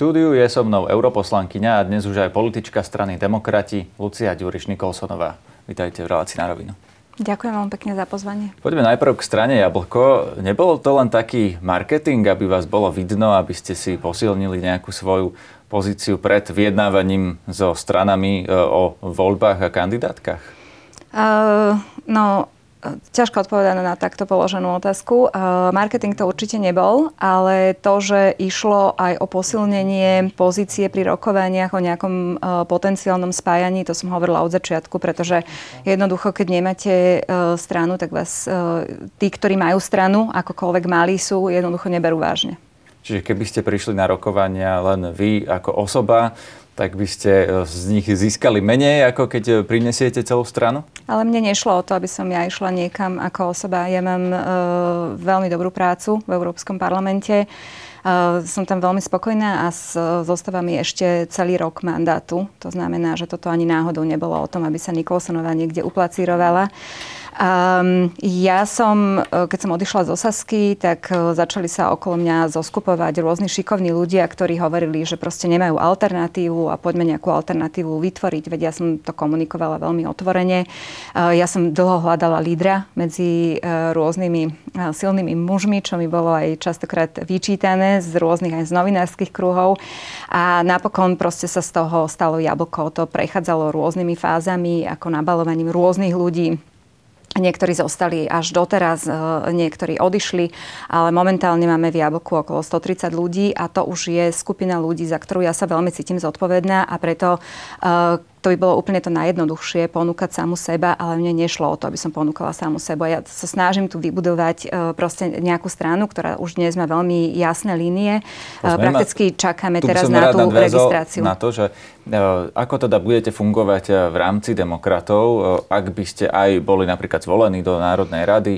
štúdiu je so mnou europoslankyňa a dnes už aj politička strany Demokrati Lucia Ďuriš Nikolsonová. Vítajte v relácii na rovinu. Ďakujem veľmi pekne za pozvanie. Poďme najprv k strane Jablko. Nebolo to len taký marketing, aby vás bolo vidno, aby ste si posilnili nejakú svoju pozíciu pred vyjednávaním so stranami e, o voľbách a kandidátkach? Uh, no, Ťažko odpovedať na takto položenú otázku. Marketing to určite nebol, ale to, že išlo aj o posilnenie pozície pri rokovaniach o nejakom e, potenciálnom spájaní, to som hovorila od začiatku, pretože jednoducho, keď nemáte e, stranu, tak vás tí, ktorí majú stranu, akokoľvek mali sú, jednoducho neberú vážne. Čiže keby ste prišli na rokovania len vy ako osoba, tak by ste e, z nich získali menej, ako keď e, prinesiete celú stranu? Ale mne nešlo o to, aby som ja išla niekam ako osoba. Ja mám uh, veľmi dobrú prácu v Európskom parlamente. Uh, som tam veľmi spokojná a s, zostáva mi ešte celý rok mandátu. To znamená, že toto ani náhodou nebolo o tom, aby sa Nikolsonová niekde uplacírovala. Um, ja som, e, keď som odišla z Osasky, tak e, začali sa okolo mňa zoskupovať rôzni šikovní ľudia, ktorí hovorili, že proste nemajú alternatívu a poďme nejakú alternatívu vytvoriť. Veď ja som to komunikovala veľmi otvorene. Uh, ja som dlho hľadala lídra medzi uh, rôznymi uh, silnými mužmi, čo mi bolo aj častokrát vyčítané z rôznych aj z novinárskych kruhov. A napokon proste sa z toho stalo jablko. To prechádzalo rôznymi fázami, ako nabalovaním rôznych ľudí Niektorí zostali až doteraz, e, niektorí odišli, ale momentálne máme v Jablku okolo 130 ľudí a to už je skupina ľudí, za ktorú ja sa veľmi cítim zodpovedná a preto e, to by bolo úplne to najjednoduchšie, ponúkať samu seba, ale mne nešlo o to, aby som ponúkala samu seba. Ja sa snažím tu vybudovať uh, proste nejakú stranu, ktorá už dnes má veľmi jasné línie. Uh, prakticky čakáme teraz na tú registráciu. Na to, že uh, ako teda budete fungovať v rámci demokratov, ak by ste aj boli napríklad zvolení do Národnej rady,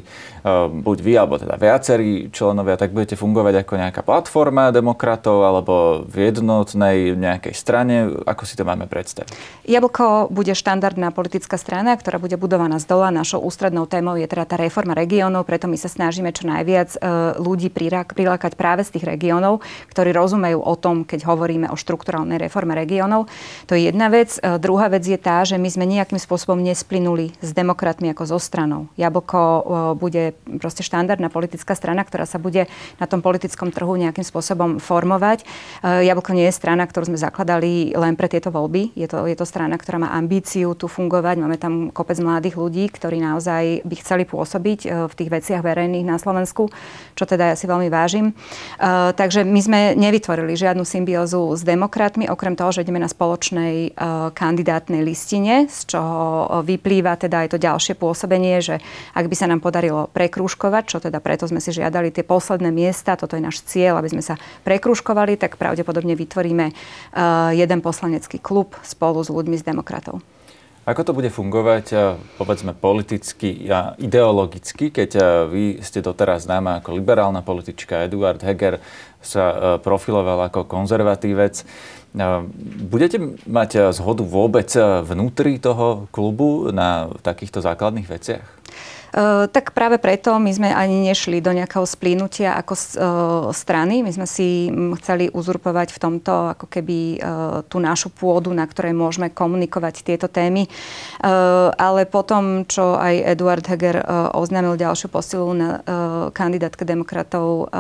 buď vy, alebo teda viacerí členovia, tak budete fungovať ako nejaká platforma demokratov, alebo v jednotnej nejakej strane. Ako si to máme predstaviť? Jablko bude štandardná politická strana, ktorá bude budovaná z dola. Našou ústrednou témou je teda tá reforma regiónov, preto my sa snažíme čo najviac e, ľudí prilákať práve z tých regiónov, ktorí rozumejú o tom, keď hovoríme o štrukturálnej reforme regiónov. To je jedna vec. E, druhá vec je tá, že my sme nejakým spôsobom nesplynuli s demokratmi ako zo stranou. Jablko e, bude proste štandardná politická strana, ktorá sa bude na tom politickom trhu nejakým spôsobom formovať. Jablko nie je strana, ktorú sme zakladali len pre tieto voľby. Je to, je to strana, strana, ktorá má ambíciu tu fungovať. Máme tam kopec mladých ľudí, ktorí naozaj by chceli pôsobiť e, v tých veciach verejných na Slovensku, čo teda ja si veľmi vážim. E, takže my sme nevytvorili žiadnu symbiózu s demokratmi, okrem toho, že ideme na spoločnej e, kandidátnej listine, z čoho vyplýva teda aj to ďalšie pôsobenie, že ak by sa nám podarilo prekrúškovať, čo teda preto sme si žiadali tie posledné miesta, toto je náš cieľ, aby sme sa prekrúškovali, tak pravdepodobne vytvoríme jeden poslanecký klub spolu s ľuďmi, ľuďmi z demokratov. Ako to bude fungovať, eh, povedzme, politicky a ideologicky, keď eh, vy ste doteraz známa ako liberálna politička, Eduard Heger sa eh, profiloval ako konzervatívec. Budete mať zhodu vôbec vnútri toho klubu na takýchto základných veciach? Eh, tak práve preto my sme ani nešli do nejakého splínutia ako uh, strany. My sme si chceli uzurpovať v tomto ako keby uh, tú našu pôdu, na ktorej môžeme komunikovať tieto témy. Ale potom, čo aj Eduard Heger oznámil ďalšiu posilu na kandidátke demokratov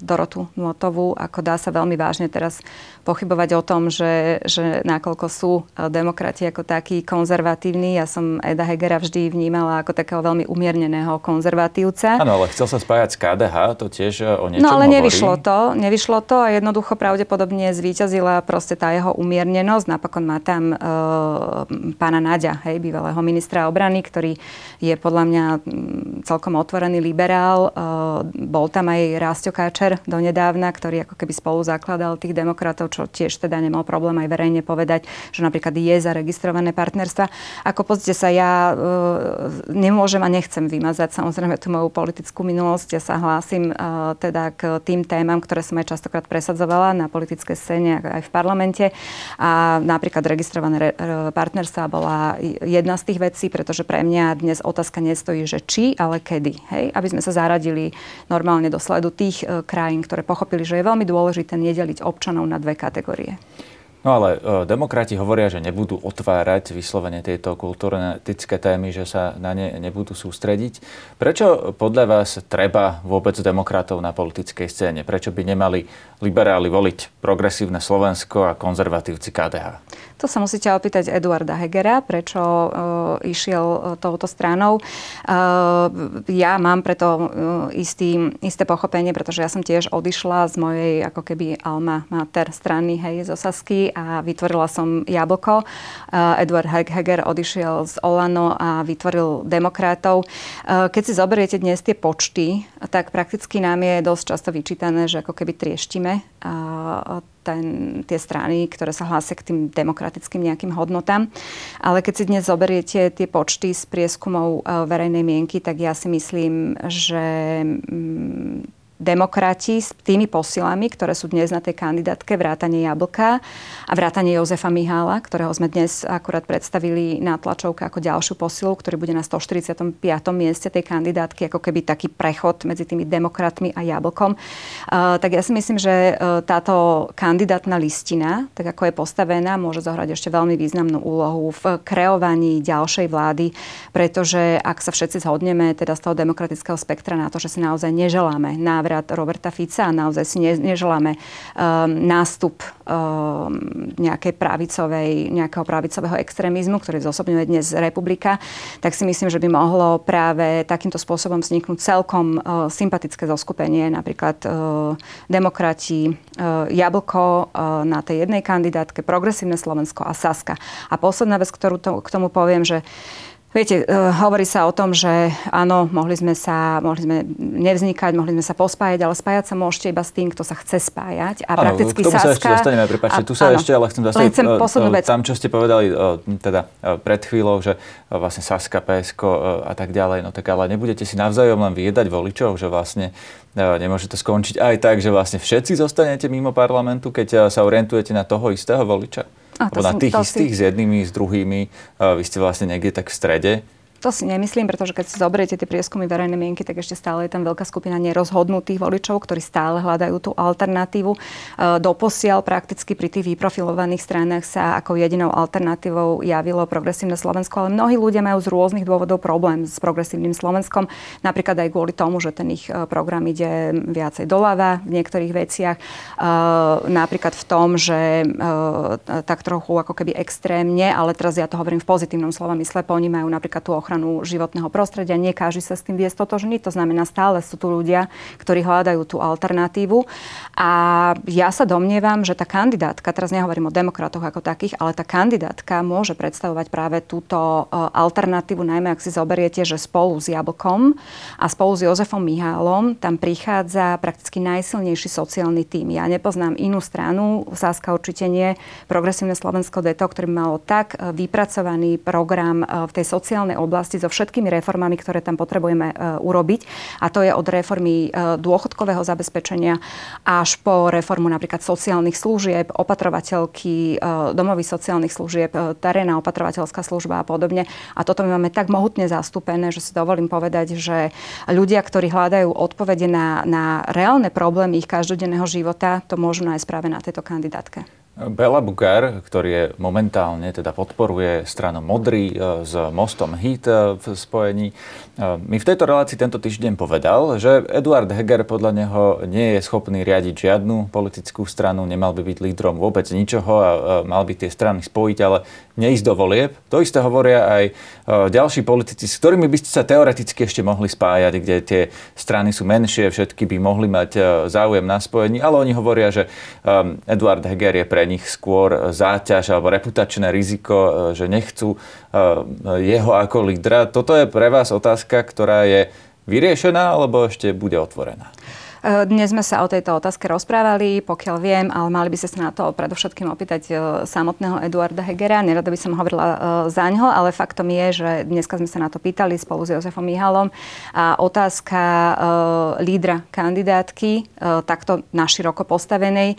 Dorotu Nuotovú, ako dá sa veľmi vážne teraz pochybovať o tom, že, že nakoľko sú demokrati ako takí konzervatívni. Ja som Eda Hegera vždy vnímala ako takého veľmi umierneného konzervatívca. Áno, ale chcel sa spájať s KDH, to tiež e, o niečom No ale hovorí. nevyšlo to, nevyšlo to a jednoducho pravdepodobne zvíťazila proste tá jeho umiernenosť. Napokon má tam e, pána Naďa, hej, bývalého ministra obrany, ktorý je podľa mňa celkom otvorený liberál. E, bol tam aj Rástio Káčer donedávna, ktorý ako keby spolu zakladal tých demokratov, čo tiež teda nemal problém aj verejne povedať, že napríklad je zaregistrované partnerstva. Ako pozrite sa, ja e, nemôžem a nech nechcem vymazať samozrejme tú moju politickú minulosť. Ja sa hlásim uh, teda k tým témam, ktoré som aj častokrát presadzovala na politickej scéne, aj v parlamente. A napríklad registrované re, partnerstva bola jedna z tých vecí, pretože pre mňa dnes otázka nestojí, že či, ale kedy. Hej? Aby sme sa zaradili normálne do sledu tých uh, krajín, ktoré pochopili, že je veľmi dôležité nedeliť občanov na dve kategórie. No ale e, demokrati hovoria, že nebudú otvárať vyslovene tieto kultúrne-etické témy, že sa na ne nebudú sústrediť. Prečo podľa vás treba vôbec demokratov na politickej scéne? Prečo by nemali liberáli voliť progresívne Slovensko a konzervatívci KDH? To sa musíte opýtať Eduarda Hegera, prečo uh, išiel uh, touto stranou. Uh, ja mám preto uh, istý, isté pochopenie, pretože ja som tiež odišla z mojej ako keby alma mater strany, hej, z Osasky a vytvorila som Jablko. Uh, Eduard Heger odišiel z Olano a vytvoril demokratov. Uh, keď si zoberiete dnes tie počty, tak prakticky nám je dosť často vyčítané, že ako keby trieštime ten, tie strany, ktoré sa hlásia k tým demokratickým nejakým hodnotám. Ale keď si dnes zoberiete tie počty z prieskumov e, verejnej mienky, tak ja si myslím, že mm, demokrati s tými posilami, ktoré sú dnes na tej kandidátke, vrátanie Jablka a vrátanie Jozefa Mihála, ktorého sme dnes akurát predstavili na tlačovke ako ďalšiu posilu, ktorý bude na 145. mieste tej kandidátky, ako keby taký prechod medzi tými demokratmi a Jablkom. Uh, tak ja si myslím, že uh, táto kandidátna listina, tak ako je postavená, môže zohrať ešte veľmi významnú úlohu v kreovaní ďalšej vlády, pretože ak sa všetci zhodneme teda z toho demokratického spektra na to, že si naozaj neželáme na návrat Roberta Fica a naozaj si ne, neželáme um, nástup um, nejakej pravicovej, nejakého pravicového extrémizmu, ktorý zosobňuje dnes republika, tak si myslím, že by mohlo práve takýmto spôsobom vzniknúť celkom uh, sympatické zoskupenie, napríklad uh, demokrati uh, Jablko uh, na tej jednej kandidátke, Progresívne Slovensko a Saska. A posledná vec, ktorú to, k tomu poviem, že Viete, uh, hovorí sa o tom, že áno, mohli sme sa, mohli sme nevznikať, mohli sme sa pospájať, ale spájať sa môžete iba s tým, kto sa chce spájať. A áno, prakticky k tomu Saska, sa ešte dostaneme, prepáčte, tu sa áno, ešte, ale chcem zase chcem uh, vec. tam, čo ste povedali uh, teda uh, pred chvíľou, že vlastne Saska, PSK a tak ďalej, no tak ale nebudete si navzájom len vyjedať voličov, že vlastne nemôže to skončiť aj tak, že vlastne všetci zostanete mimo parlamentu, keď sa orientujete na toho istého voliča? A to na tých istých si... s jednými, s druhými, vy ste vlastne niekde tak v strede. To si nemyslím, pretože keď si zoberiete tie prieskumy verejnej mienky, tak ešte stále je tam veľká skupina nerozhodnutých voličov, ktorí stále hľadajú tú alternatívu. E, doposiaľ prakticky pri tých vyprofilovaných stranách sa ako jedinou alternatívou javilo progresívne Slovensko, ale mnohí ľudia majú z rôznych dôvodov problém s progresívnym Slovenskom, napríklad aj kvôli tomu, že ten ich e, program ide viacej doľava v niektorých veciach, e, napríklad v tom, že tak trochu ako keby extrémne, ale teraz ja to hovorím v pozitívnom slova mysle, oni majú napríklad tú ochranu ochranu životného prostredia, nie každý sa s tým vie stotožniť. To znamená, stále sú tu ľudia, ktorí hľadajú tú alternatívu. A ja sa domnievam, že tá kandidátka, teraz nehovorím o demokratoch ako takých, ale tá kandidátka môže predstavovať práve túto e, alternatívu, najmä ak si zoberiete, že spolu s Jablkom a spolu s Jozefom Mihálom tam prichádza prakticky najsilnejší sociálny tým. Ja nepoznám inú stranu, Sáska určite nie, Progresívne Slovensko DETO, ktorý malo tak e, vypracovaný program e, v tej sociálnej oblasti, oblasti so všetkými reformami, ktoré tam potrebujeme e, urobiť. A to je od reformy e, dôchodkového zabezpečenia až po reformu napríklad sociálnych služieb, opatrovateľky, e, domových sociálnych služieb, terénna opatrovateľská služba a podobne. A toto my máme tak mohutne zastúpené, že si dovolím povedať, že ľudia, ktorí hľadajú odpovede na, na reálne problémy ich každodenného života, to môžu nájsť práve na tejto kandidátke. Bela Bugár, ktorý je momentálne, teda podporuje stranu Modrý e, s mostom HIT e, v spojení, e, mi v tejto relácii tento týždeň povedal, že Eduard Heger podľa neho nie je schopný riadiť žiadnu politickú stranu, nemal by byť lídrom vôbec ničoho a mal by tie strany spojiť, ale neísť do volieb. To isté hovoria aj ďalší politici, s ktorými by ste sa teoreticky ešte mohli spájať, kde tie strany sú menšie, všetky by mohli mať záujem na spojení, ale oni hovoria, že Eduard Heger je pre nich skôr záťaž alebo reputačné riziko, e, že nechcú e, jeho ako lídra. Toto je pre vás otázka, ktorá je vyriešená alebo ešte bude otvorená? E, dnes sme sa o tejto otázke rozprávali, pokiaľ viem, ale mali by ste sa na to predovšetkým opýtať e, samotného Eduarda Hegera. Nerada by som hovorila e, za ňo, ale faktom je, že dneska sme sa na to pýtali spolu s Jozefom Mihalom a otázka lídra kandidátky, takto naširoko postavenej,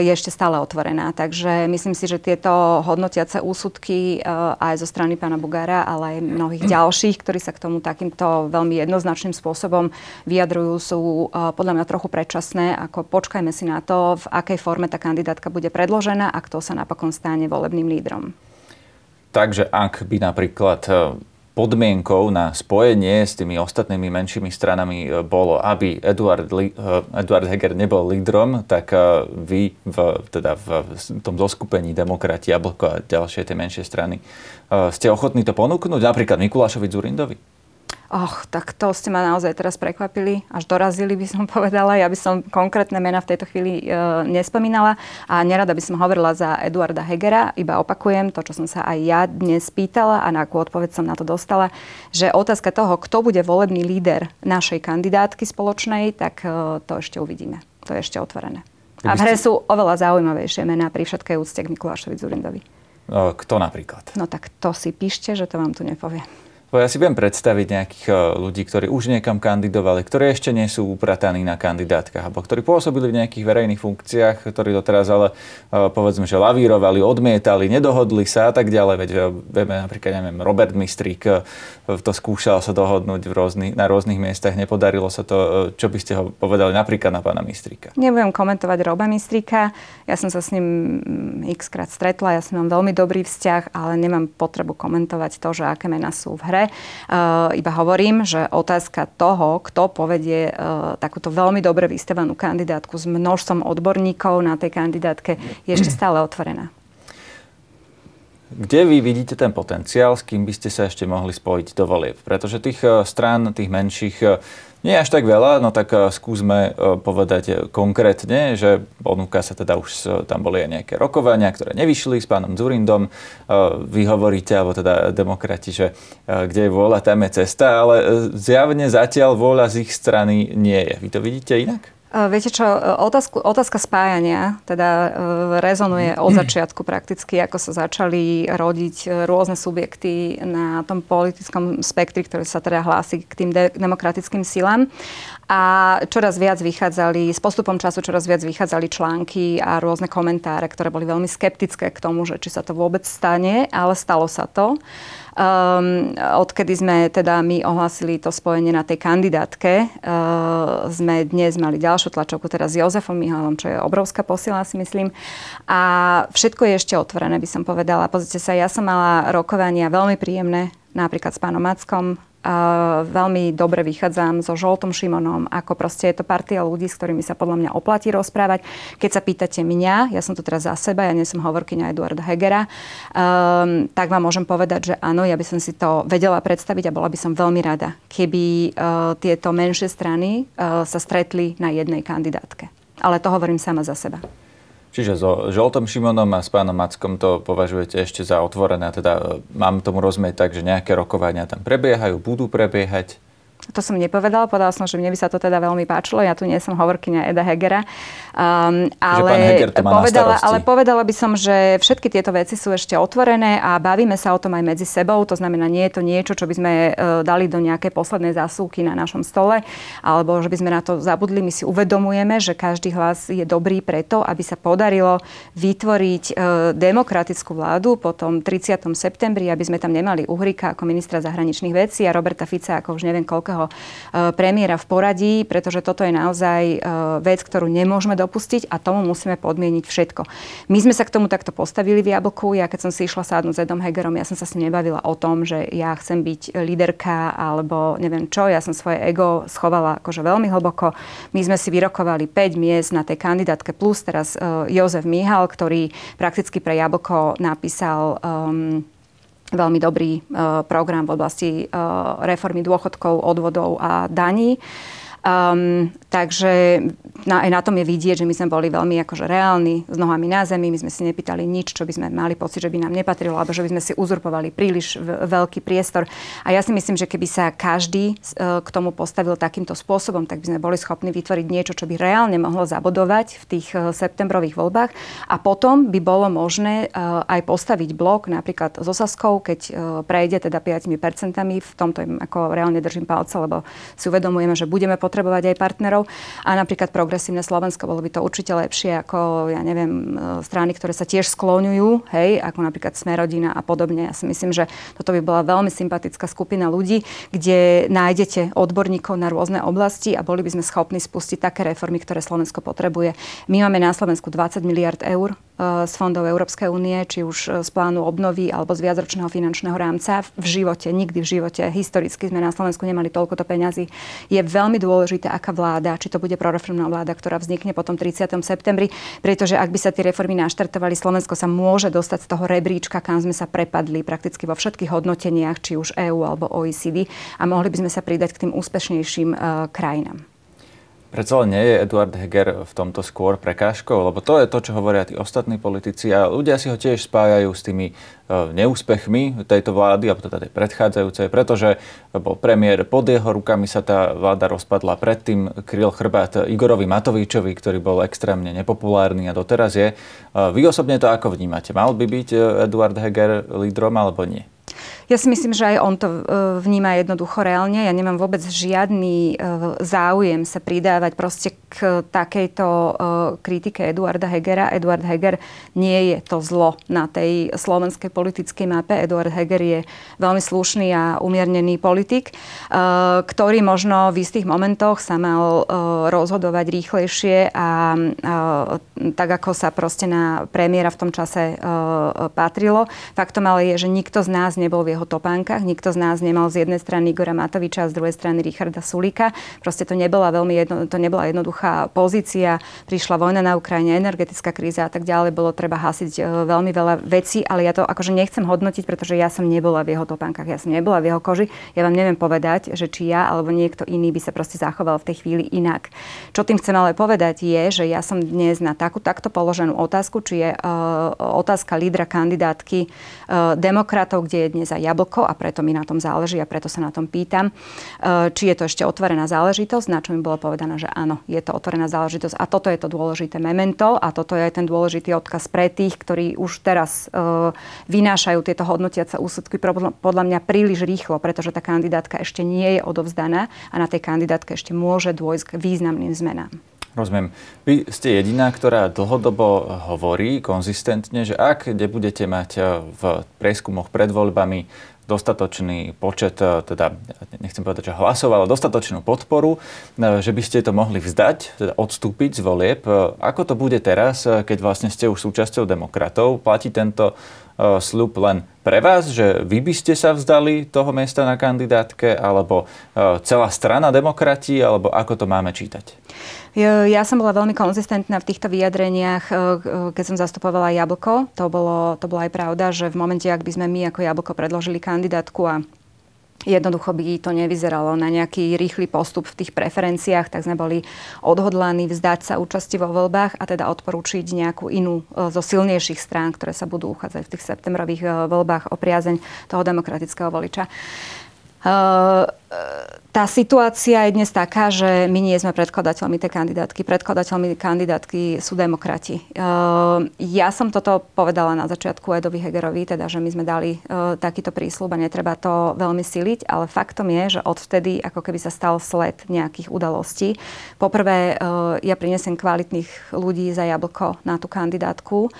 je ešte stále otvorená. Takže myslím si, že tieto hodnotiace úsudky aj zo strany pána Bugara, ale aj mnohých ďalších, ktorí sa k tomu takýmto veľmi jednoznačným spôsobom vyjadrujú, sú podľa mňa trochu predčasné, ako počkajme si na to, v akej forme tá kandidátka bude predložená a kto sa napokon stane volebným lídrom. Takže ak by napríklad podmienkou na spojenie s tými ostatnými menšími stranami e, bolo, aby Eduard, e, Eduard Heger nebol lídrom, tak vy v, teda v tom zoskupení demokrati, Jablko a ďalšie tie menšie strany ste ochotní to ponúknuť napríklad Mikulášovi Zurindovi? Och, tak to ste ma naozaj teraz prekvapili, až dorazili by som povedala. Ja by som konkrétne mena v tejto chvíli e, nespomínala a nerada by som hovorila za Eduarda Hegera, iba opakujem to, čo som sa aj ja dnes pýtala a na akú odpoveď som na to dostala, že otázka toho, kto bude volebný líder našej kandidátky spoločnej, tak e, to ešte uvidíme. To je ešte otvorené. A v hre sú oveľa zaujímavejšie mená pri všetkej úcte k Mikulášovi Zurindovi. Kto napríklad? No tak to si píšte, že to vám tu nepoviem. Ja si viem predstaviť nejakých e, ľudí, ktorí už niekam kandidovali, ktorí ešte nie sú uprataní na kandidátkach, alebo ktorí pôsobili v nejakých verejných funkciách, ktorí doteraz ale e, povedzme, že lavírovali, odmietali, nedohodli sa a tak ďalej. Veď e, vieme napríklad, neviem, Robert Mistrík to skúšal sa dohodnúť v rôznych, na rôznych miestach, nepodarilo sa to. Čo by ste ho povedali napríklad na pána Mistríka? Nebudem komentovať Roba Mistríka. Ja som sa s ním mm, x stretla, ja som mám veľmi dobrý vzťah, ale nemám potrebu komentovať to, že aké mená sú v hre hre. Uh, iba hovorím, že otázka toho, kto povedie uh, takúto veľmi dobre vystavanú kandidátku s množstvom odborníkov na tej kandidátke, je ešte stále otvorená. Kde vy vidíte ten potenciál, s kým by ste sa ešte mohli spojiť do volieb? Pretože tých eh, strán, tých menších, nie až tak veľa, no tak skúsme povedať konkrétne, že ponúka sa teda už, tam boli aj nejaké rokovania, ktoré nevyšli s pánom Zurindom. Vy hovoríte, alebo teda demokrati, že kde je vôľa, tam je cesta, ale zjavne zatiaľ vôľa z ich strany nie je. Vy to vidíte inak? Viete čo, otázku, otázka spájania teda rezonuje od začiatku prakticky, ako sa začali rodiť rôzne subjekty na tom politickom spektri, ktoré sa teda hlási k tým de- demokratickým silám. A čoraz viac vychádzali, s postupom času čoraz viac vychádzali články a rôzne komentáre, ktoré boli veľmi skeptické k tomu, že či sa to vôbec stane, ale stalo sa to. Um, odkedy sme teda my ohlasili to spojenie na tej kandidátke, uh, sme dnes mali ďalšiu tlačovku teraz s Jozefom Mihalom, čo je obrovská posila, si myslím. A všetko je ešte otvorené, by som povedala. Pozrite sa, ja som mala rokovania veľmi príjemné, napríklad s pánom Mackom, Veľmi dobre vychádzam so Žoltom Šimonom, ako proste je to partia ľudí, s ktorými sa podľa mňa oplatí rozprávať. Keď sa pýtate mňa, ja som tu teraz za seba, ja nie som hovorkyňa Eduarda Hegera, um, tak vám môžem povedať, že áno, ja by som si to vedela predstaviť a bola by som veľmi rada, keby uh, tieto menšie strany uh, sa stretli na jednej kandidátke. Ale to hovorím sama za seba. Čiže so Žoltom Šimonom a s pánom Mackom to považujete ešte za otvorené, teda e, mám tomu rozumieť tak, že nejaké rokovania tam prebiehajú, budú prebiehať? To som nepovedala, povedala som, že mne by sa to teda veľmi páčilo. Ja tu nie som hovorkyňa Eda Hegera. Um, ale, Heger to má povedala, ale povedala by som, že všetky tieto veci sú ešte otvorené a bavíme sa o tom aj medzi sebou. To znamená, nie je to niečo, čo by sme uh, dali do nejakej poslednej zásuvky na našom stole, alebo že by sme na to zabudli. My si uvedomujeme, že každý hlas je dobrý preto, aby sa podarilo vytvoriť uh, demokratickú vládu po tom 30. septembri, aby sme tam nemali Uhrika ako ministra zahraničných vecí a Roberta Fica ako už neviem koľko toho e, premiéra v poradí, pretože toto je naozaj e, vec, ktorú nemôžeme dopustiť a tomu musíme podmieniť všetko. My sme sa k tomu takto postavili v Jablku. Ja keď som si išla sádnuť s Edom Hegerom, ja som sa s ním nebavila o tom, že ja chcem byť líderka alebo neviem čo. Ja som svoje ego schovala akože veľmi hlboko. My sme si vyrokovali 5 miest na tej kandidátke plus teraz uh, Jozef Mihal, ktorý prakticky pre Jablko napísal um, veľmi dobrý e, program v oblasti e, reformy dôchodkov, odvodov a daní. Um, takže na, aj na tom je vidieť, že my sme boli veľmi akože reálni, s nohami na zemi, my sme si nepýtali nič, čo by sme mali pocit, že by nám nepatrilo, alebo že by sme si uzurpovali príliš veľký priestor. A ja si myslím, že keby sa každý uh, k tomu postavil takýmto spôsobom, tak by sme boli schopní vytvoriť niečo, čo by reálne mohlo zabodovať v tých uh, septembrových voľbách. A potom by bolo možné uh, aj postaviť blok napríklad so Saskou, keď prejde teda 5%, v tomto im ako reálne držím palce, lebo si uvedomujeme, že budeme potrebovať aj partnerov. A napríklad progresívne Slovensko bolo by to určite lepšie ako, ja neviem, e, strany, ktoré sa tiež skloňujú, hej, ako napríklad Smerodina a podobne. Ja si myslím, že toto by bola veľmi sympatická skupina ľudí, kde nájdete odborníkov na rôzne oblasti a boli by sme schopní spustiť také reformy, ktoré Slovensko potrebuje. My máme na Slovensku 20 miliard eur z fondov Európskej únie, či už z plánu obnovy alebo z viacročného finančného rámca. V živote, nikdy v živote, historicky sme na Slovensku nemali toľkoto peňazí. Je veľmi dôležité, aká vláda, či to bude proreformná vláda, ktorá vznikne potom 30. septembri, pretože ak by sa tie reformy naštartovali, Slovensko sa môže dostať z toho rebríčka, kam sme sa prepadli prakticky vo všetkých hodnoteniach, či už EÚ alebo OECD a mohli by sme sa pridať k tým úspešnejším uh, krajinám. Predsa len nie je Eduard Heger v tomto skôr prekážkou, lebo to je to, čo hovoria tí ostatní politici a ľudia si ho tiež spájajú s tými e, neúspechmi tejto vlády, alebo teda tej predchádzajúcej, pretože bol premiér pod jeho rukami sa tá vláda rozpadla. Predtým kryl chrbát Igorovi Matovičovi, ktorý bol extrémne nepopulárny a doteraz je. E, vy osobne to ako vnímate? Mal by byť e, Eduard Heger lídrom alebo nie? Ja si myslím, že aj on to e, vníma jednoducho reálne. Ja nemám vôbec žiadny e, záujem sa pridávať proste k takejto e, kritike Eduarda Hegera. Eduard Heger nie je to zlo na tej slovenskej politickej mape. Eduard Heger je veľmi slušný a umiernený politik, ktorý možno v istých momentoch sa mal rozhodovať rýchlejšie a tak, ako sa proste na premiéra v tom čase patrilo. Faktom ale je, že nikto z nás nebol v jeho topánkach. Nikto z nás nemal z jednej strany Igora Matoviča a z druhej strany Richarda Sulika. Proste to nebola veľmi jedno, to nebola jednoduchá pozícia. Prišla vojna na Ukrajine, energetická kríza a tak ďalej. Bolo treba hasiť e, veľmi veľa vecí, ale ja to akože nechcem hodnotiť, pretože ja som nebola v jeho topánkach, ja som nebola v jeho koži. Ja vám neviem povedať, že či ja alebo niekto iný by sa proste zachoval v tej chvíli inak. Čo tým chcem ale povedať je, že ja som dnes na takú, takto položenú otázku, či je uh, otázka lídra kandidátky uh, demokratov, kde je dnes aj jablko a preto mi na tom záleží a preto sa na tom pýtam, e, či je to ešte otvorená záležitosť, na čo mi bolo povedané, že áno, je to otvorená záležitosť a toto je to dôležité memento a toto je aj ten dôležitý odkaz pre tých, ktorí už teraz e, vynášajú tieto hodnotiace úsudky podľa mňa príliš rýchlo, pretože tá kandidátka ešte nie je odovzdaná a na tej kandidátke ešte môže dôjsť k významným zmenám. Rozumiem. Vy ste jediná, ktorá dlhodobo hovorí konzistentne, že ak nebudete mať eh, v prieskumoch pred voľbami dostatočný počet, eh, teda nechcem povedať, že hlasov, ale dostatočnú podporu, eh, že by ste to mohli vzdať, teda odstúpiť z volieb. Ako to bude teraz, keď vlastne ste už súčasťou demokratov? Platí tento sľub len pre vás, že vy by ste sa vzdali toho miesta na kandidátke, alebo celá strana demokrati, alebo ako to máme čítať? Ja som bola veľmi konzistentná v týchto vyjadreniach, e, e, keď som zastupovala Jablko. To bolo, to bola aj pravda, že v momente, ak by sme my ako Jablko predložili kandidátku a Jednoducho by to nevyzeralo na nejaký rýchly postup v tých preferenciách, tak sme boli odhodlaní vzdať sa účasti vo voľbách a teda odporúčiť nejakú inú e, zo silnejších strán, ktoré sa budú uchádzať v tých septembrových voľbách o priazeň toho demokratického voliča. Tá situácia je dnes taká, že my nie sme predkladateľmi tej kandidátky. Predkladateľmi kandidátky sú demokrati. Ja som toto povedala na začiatku Edovi Hegerovi, teda, že my sme dali takýto prísľub a netreba to veľmi siliť, ale faktom je, že odvtedy ako keby sa stal sled nejakých udalostí. Poprvé, ja prinesem kvalitných ľudí za jablko na tú kandidátku.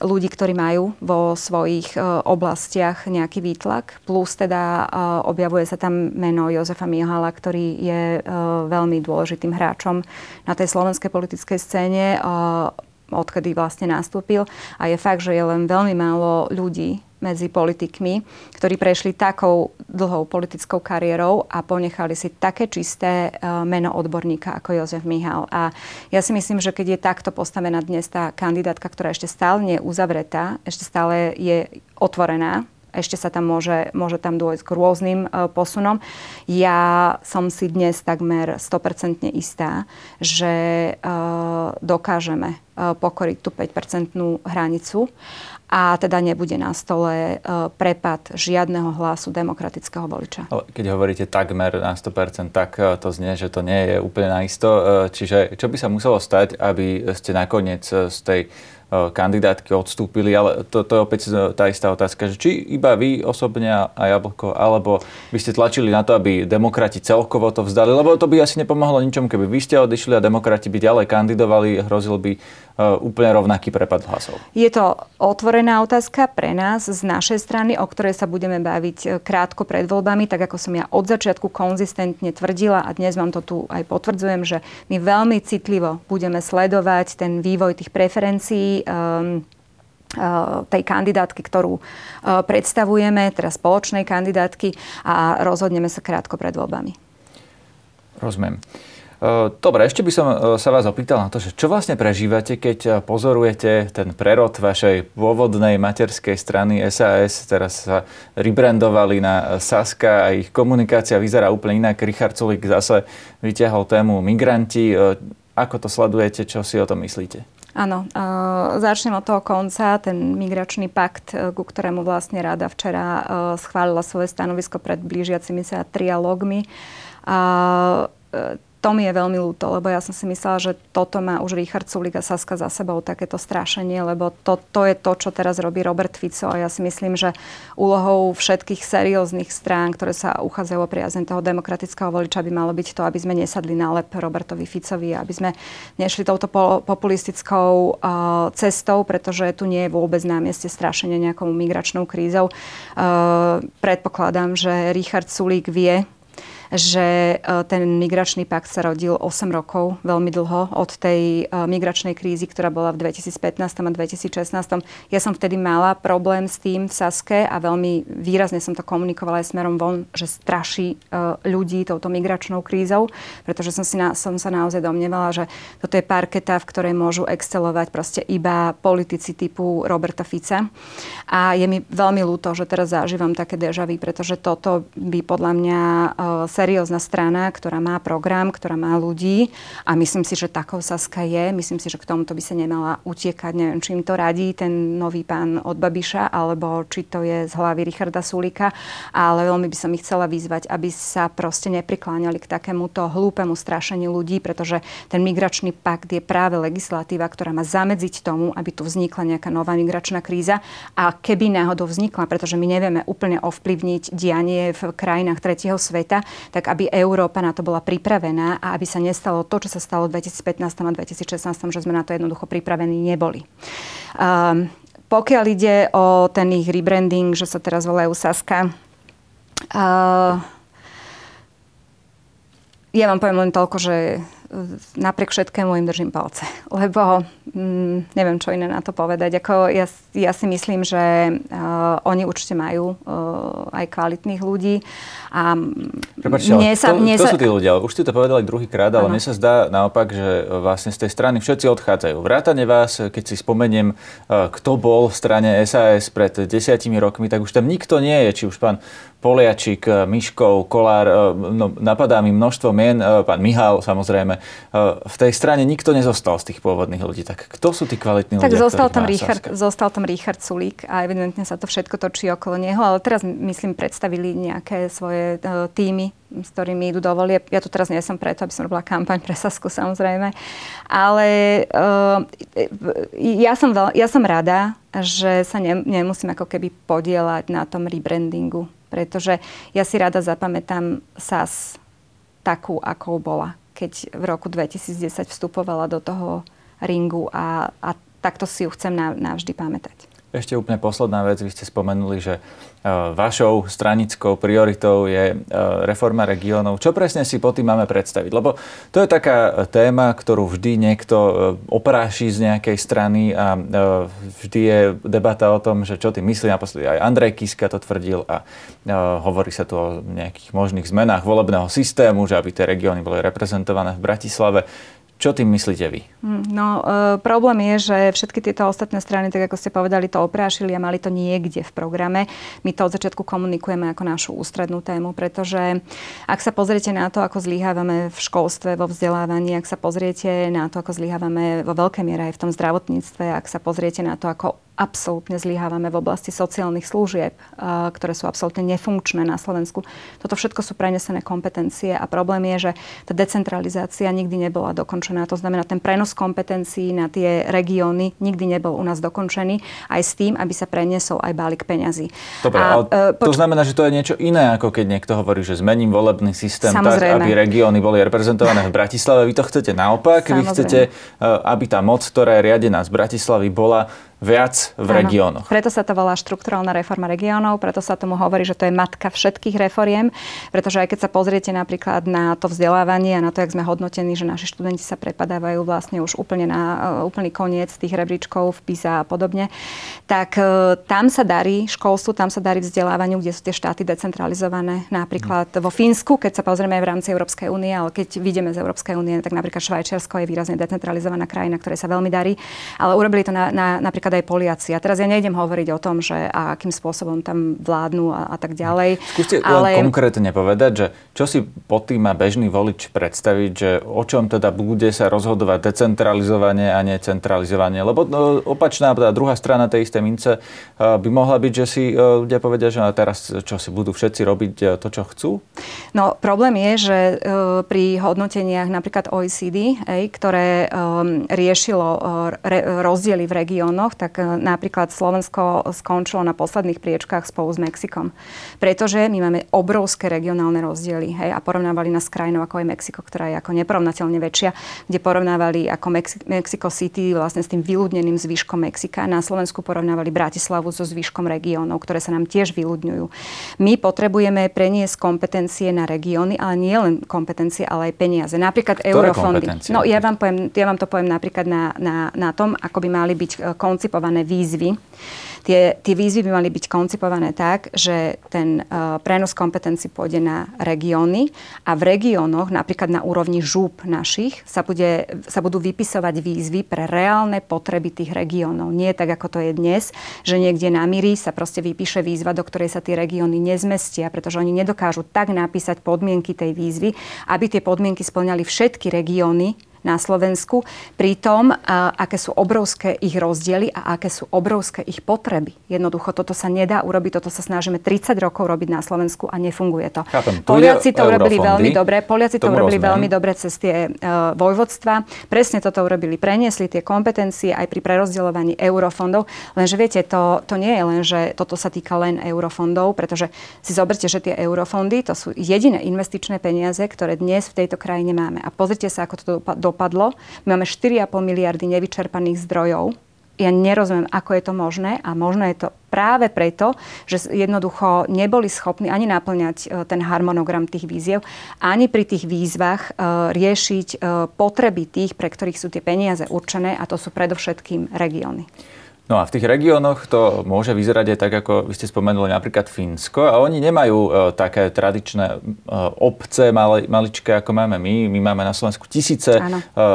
Ľudí, ktorí majú vo svojich oblastiach nejaký výtlak, plus teda objavuje sa tam meno Jozefa Mihala, ktorý je uh, veľmi dôležitým hráčom na tej slovenskej politickej scéne, uh, odkedy vlastne nastúpil. A je fakt, že je len veľmi málo ľudí medzi politikmi, ktorí prešli takou dlhou politickou kariérou a ponechali si také čisté uh, meno odborníka ako Jozef Mihal. A ja si myslím, že keď je takto postavená dnes tá kandidátka, ktorá ešte stále nie je uzavretá, ešte stále je otvorená, ešte sa tam môže, môže tam dôjsť k rôznym uh, posunom. Ja som si dnes takmer 100% istá, že uh, dokážeme uh, pokoriť tú 5-percentnú hranicu a teda nebude na stole prepad žiadneho hlasu demokratického voliča. Keď hovoríte takmer na 100%, tak to znie, že to nie je úplne naisto. Čiže čo by sa muselo stať, aby ste nakoniec z tej E, kandidátky odstúpili, ale to, to je opäť tá istá otázka, že či iba vy osobne a Jablko, alebo by ste tlačili na to, aby demokrati celkovo to vzdali, lebo to by asi nepomohlo ničom, keby vy ste odišli a demokrati by ďalej kandidovali, hrozil by uh, úplne rovnaký prepad hlasov. Je to otvorená otázka pre nás z našej strany, o ktorej sa budeme baviť e, krátko pred voľbami, tak ako som ja od začiatku konzistentne tvrdila a dnes vám to tu aj potvrdzujem, že my veľmi citlivo budeme sledovať ten vývoj tých preferencií um, tej kandidátky, ktorú uh, predstavujeme, teda spoločnej kandidátky a rozhodneme sa krátko pred voľbami. Rozumiem. Uh, dobre, ešte by som sa vás opýtal na to, že čo vlastne prežívate, keď pozorujete ten prerod vašej pôvodnej materskej strany SAS, teraz sa rebrandovali na Saska a ich komunikácia vyzerá úplne inak. Richard Sulik zase vyťahol tému migranti. Ako to sledujete, čo si o tom myslíte? Áno, uh, začnem od toho konca. Ten migračný pakt, uh, ku ktorému vlastne rada včera uh, schválila svoje stanovisko pred blížiacimi sa trialógmi. Uh, to mi je veľmi ľúto, lebo ja som si myslela, že toto má už Richard Sulik a Saska za sebou takéto strašenie, lebo to, to je to, čo teraz robí Robert Fico a ja si myslím, že úlohou všetkých serióznych strán, ktoré sa uchádzajú o priazeň toho demokratického voliča, by malo byť to, aby sme nesadli na lep Robertovi Ficovi, aby sme nešli touto populistickou uh, cestou, pretože tu nie je vôbec na strašenie nejakou migračnou krízou. Uh, predpokladám, že Richard Sulík vie, že e, ten migračný pakt sa rodil 8 rokov, veľmi dlho, od tej e, migračnej krízy, ktorá bola v 2015 a 2016. Ja som vtedy mala problém s tým v Saske a veľmi výrazne som to komunikovala aj smerom von, že straší e, ľudí touto migračnou krízou, pretože som, si na, som sa naozaj domnievala, že toto je parketa, v ktorej môžu excelovať proste iba politici typu Roberta Fica. A je mi veľmi ľúto, že teraz zažívam také dežavy, pretože toto by podľa mňa uh, seriózna strana, ktorá má program, ktorá má ľudí a myslím si, že takou Saska je. Myslím si, že k tomuto by sa nemala utiekať. Neviem, či to radí ten nový pán od Babiša, alebo či to je z hlavy Richarda Sulika, ale veľmi by som ich chcela vyzvať, aby sa proste neprikláňali k takémuto hlúpemu strašeniu ľudí, pretože ten migračný pakt je práve legislatíva, ktorá má zamedziť tomu, aby tu vznikla nejaká nová migračná kríza. A keby náhodou vznikla, pretože my nevieme úplne ovplyvniť dianie v krajinách tretieho sveta, tak aby Európa na to bola pripravená a aby sa nestalo to, čo sa stalo v 2015 a 2016, že sme na to jednoducho pripravení neboli. Um, pokiaľ ide o ten ich rebranding, že sa teraz volajú Saska, uh, ja vám poviem len toľko, že napriek všetkému im držím palce. Lebo mm, neviem, čo iné na to povedať. Ako ja, ja si myslím, že uh, oni určite majú uh, aj kvalitných ľudí. A Prepačte, mne sa, mne to, to sa... sú tí ľudia? Už ste to povedali druhýkrát, ale ano. mne sa zdá naopak, že vlastne z tej strany všetci odchádzajú. Vrátane vás, keď si spomeniem, uh, kto bol v strane SAS pred desiatimi rokmi, tak už tam nikto nie je. Či už pán Poliačik, Miškov, Kolár, no, napadá mi množstvo mien, pán Mihal samozrejme, v tej strane nikto nezostal z tých pôvodných ľudí. Tak kto sú tí kvalitní tak ľudia? Tak zostal tam, Richard, zostal tam Richard Sulík a evidentne sa to všetko točí okolo neho, ale teraz myslím predstavili nejaké svoje týmy, s ktorými idú do volieb. Ja tu teraz nie som preto, aby som robila kampaň pre Sasku samozrejme, ale uh, ja, som veľ, ja som rada, že sa ne, nemusím ako keby podielať na tom rebrandingu, pretože ja si rada zapamätám SAS takú, akou bola keď v roku 2010 vstupovala do toho ringu a, a takto si ju chcem navždy pamätať. Ešte úplne posledná vec. Vy ste spomenuli, že e, vašou stranickou prioritou je e, reforma regiónov. Čo presne si po tým máme predstaviť? Lebo to je taká téma, ktorú vždy niekto e, opráši z nejakej strany a vždy je debata o tom, že čo tým myslí. Naposledy aj Andrej Kiska to tvrdil a hovorí sa tu o nejakých možných zmenách volebného systému, že aby tie regióny boli reprezentované v Bratislave. Čo tým myslíte vy? Hm, no, e, problém je, že všetky tieto ostatné strany, tak ako ste povedali, to oprášili a mali to niekde v programe. My to od začiatku komunikujeme ako našu ústrednú tému, pretože ak sa pozriete na to, ako zlyhávame v školstve, vo vzdelávaní, ak sa pozriete na to, ako zlyhávame vo veľkej miere aj v tom zdravotníctve, ak sa pozriete na to, ako absolútne zlyhávame v oblasti sociálnych služieb, ktoré sú absolútne nefunkčné na Slovensku. Toto všetko sú prenesené kompetencie a problém je, že tá decentralizácia nikdy nebola dokončená. To znamená, ten prenos kompetencií na tie regióny nikdy nebol u nás dokončený, aj s tým, aby sa preniesol aj balík peňazí. Dobre, a, ale e, poč- to znamená, že to je niečo iné, ako keď niekto hovorí, že zmením volebný systém Samozrejme. tak, aby regióny boli reprezentované v Bratislave. Vy to chcete naopak, Samozrejme. vy chcete, e, aby tá moc, ktorá je riadená z Bratislavy, bola viac v regiónoch. Preto sa to volá štrukturálna reforma regiónov, preto sa tomu hovorí, že to je matka všetkých reforiem, pretože aj keď sa pozriete napríklad na to vzdelávanie a na to, jak sme hodnotení, že naši študenti sa prepadávajú vlastne už úplne na uh, úplný koniec tých rebríčkov v PISA a podobne, tak uh, tam sa darí školstvu, tam sa darí vzdelávaniu, kde sú tie štáty decentralizované. Napríklad vo Fínsku, keď sa pozrieme aj v rámci Európskej únie, ale keď vidíme z Európskej únie, tak napríklad Švajčiarsko je výrazne decentralizovaná krajina, ktoré sa veľmi darí, ale urobili to na, na, napríklad napríklad aj Poliaci. A teraz ja nejdem hovoriť o tom, že a akým spôsobom tam vládnu a, a tak ďalej. Skúste ale... konkrétne povedať, že čo si pod tým má bežný volič predstaviť, že o čom teda bude sa rozhodovať decentralizovanie a necentralizovanie. Lebo no, opačná, tá druhá strana tej istej mince e, by mohla byť, že si e, ľudia povedia, že teraz čo si budú všetci robiť e, to, čo chcú? No problém je, že pri hodnoteniach napríklad OECD, ktoré riešilo rozdiely v regiónoch, tak e, napríklad Slovensko skončilo na posledných priečkách spolu s Mexikom. Pretože my máme obrovské regionálne rozdiely hej, a porovnávali nás s krajinou ako je Mexiko, ktorá je ako neporovnateľne väčšia, kde porovnávali ako Mex- Mexico City vlastne s tým vyľudneným zvyškom Mexika. Na Slovensku porovnávali Bratislavu so zvyškom regiónov, ktoré sa nám tiež vyľudňujú. My potrebujeme preniesť kompetencie na regióny, ale nie len kompetencie, ale aj peniaze. Napríklad Ktoré eurofondy. No ja vám, poviem, ja vám to poviem napríklad na, na, na tom, ako by mali byť e, koncip koncipované výzvy. Tie, tie výzvy by mali byť koncipované tak, že ten uh, prenos kompetencií pôjde na regióny a v regiónoch, napríklad na úrovni žúb našich, sa, bude, sa budú vypisovať výzvy pre reálne potreby tých regiónov. Nie tak, ako to je dnes, že niekde na Miri sa proste vypíše výzva, do ktorej sa tie regióny nezmestia, pretože oni nedokážu tak napísať podmienky tej výzvy, aby tie podmienky splňali všetky regióny na Slovensku, pri tom, aké sú obrovské ich rozdiely a aké sú obrovské ich potreby. Jednoducho toto sa nedá urobiť, toto sa snažíme 30 rokov robiť na Slovensku a nefunguje to. Chápem, Poliaci to urobili veľmi dobre, Poliaci to urobili rozumiem. veľmi dobre cez tie uh, vojvodstva. Presne toto urobili, preniesli tie kompetencie aj pri prerozdeľovaní eurofondov. Lenže viete, to, to nie je len, že toto sa týka len eurofondov, pretože si zoberte, že tie eurofondy to sú jediné investičné peniaze, ktoré dnes v tejto krajine máme. A pozrite sa, ako to do, dopadlo. My máme 4,5 miliardy nevyčerpaných zdrojov. Ja nerozumiem, ako je to možné a možno je to práve preto, že jednoducho neboli schopní ani naplňať e, ten harmonogram tých víziev, ani pri tých výzvach e, riešiť e, potreby tých, pre ktorých sú tie peniaze určené a to sú predovšetkým regióny. No a v tých regiónoch to môže vyzerať aj tak, ako vy ste spomenuli napríklad Fínsko a oni nemajú e, také tradičné e, obce mali, maličké, ako máme my. My máme na Slovensku tisíce e,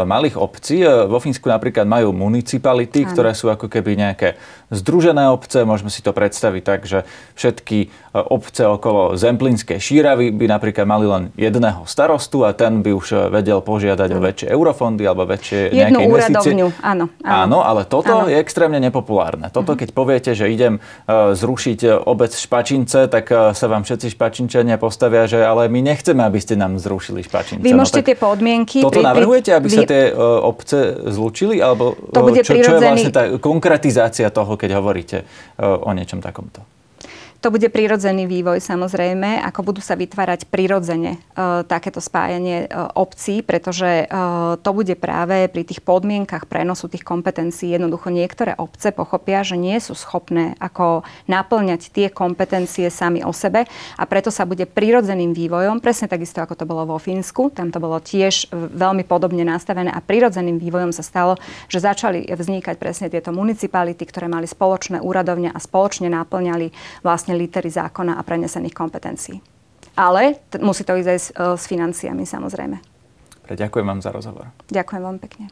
malých obcí. E, vo Fínsku napríklad majú municipality, ano. ktoré sú ako keby nejaké združené obce. Môžeme si to predstaviť tak, že všetky e, obce okolo Zemplínskej šíravy by napríklad mali len jedného starostu a ten by už e, vedel požiadať ano. o väčšie eurofondy alebo väčšie Jednu nejaké investície. Jednu áno, áno. Áno, ale toto áno. je extrémne nepopulárne nepopulárne. Toto, keď poviete, že idem e, zrušiť e, obec Špačince, tak e, sa vám všetci Špačinčania postavia, že ale my nechceme, aby ste nám zrušili Špačince. Vy no môžete no, tie podmienky... Toto pri, navrhujete, aby vy... sa tie obce zlúčili? Alebo to bude čo, prirodzený... čo je vlastne tá konkretizácia toho, keď hovoríte o niečom takomto? To bude prirodzený vývoj samozrejme, ako budú sa vytvárať prirodzene e, takéto spájanie e, obcí, pretože e, to bude práve pri tých podmienkach prenosu tých kompetencií. Jednoducho niektoré obce pochopia, že nie sú schopné ako naplňať tie kompetencie sami o sebe a preto sa bude prirodzeným vývojom, presne takisto ako to bolo vo Fínsku, tam to bolo tiež veľmi podobne nastavené a prirodzeným vývojom sa stalo, že začali vznikať presne tieto municipality, ktoré mali spoločné úradovne a spoločne naplňali vlastne litery zákona a prenesených kompetencií. Ale t- musí to ísť aj s, e, s financiami samozrejme. Ďakujem vám za rozhovor. Ďakujem vám pekne.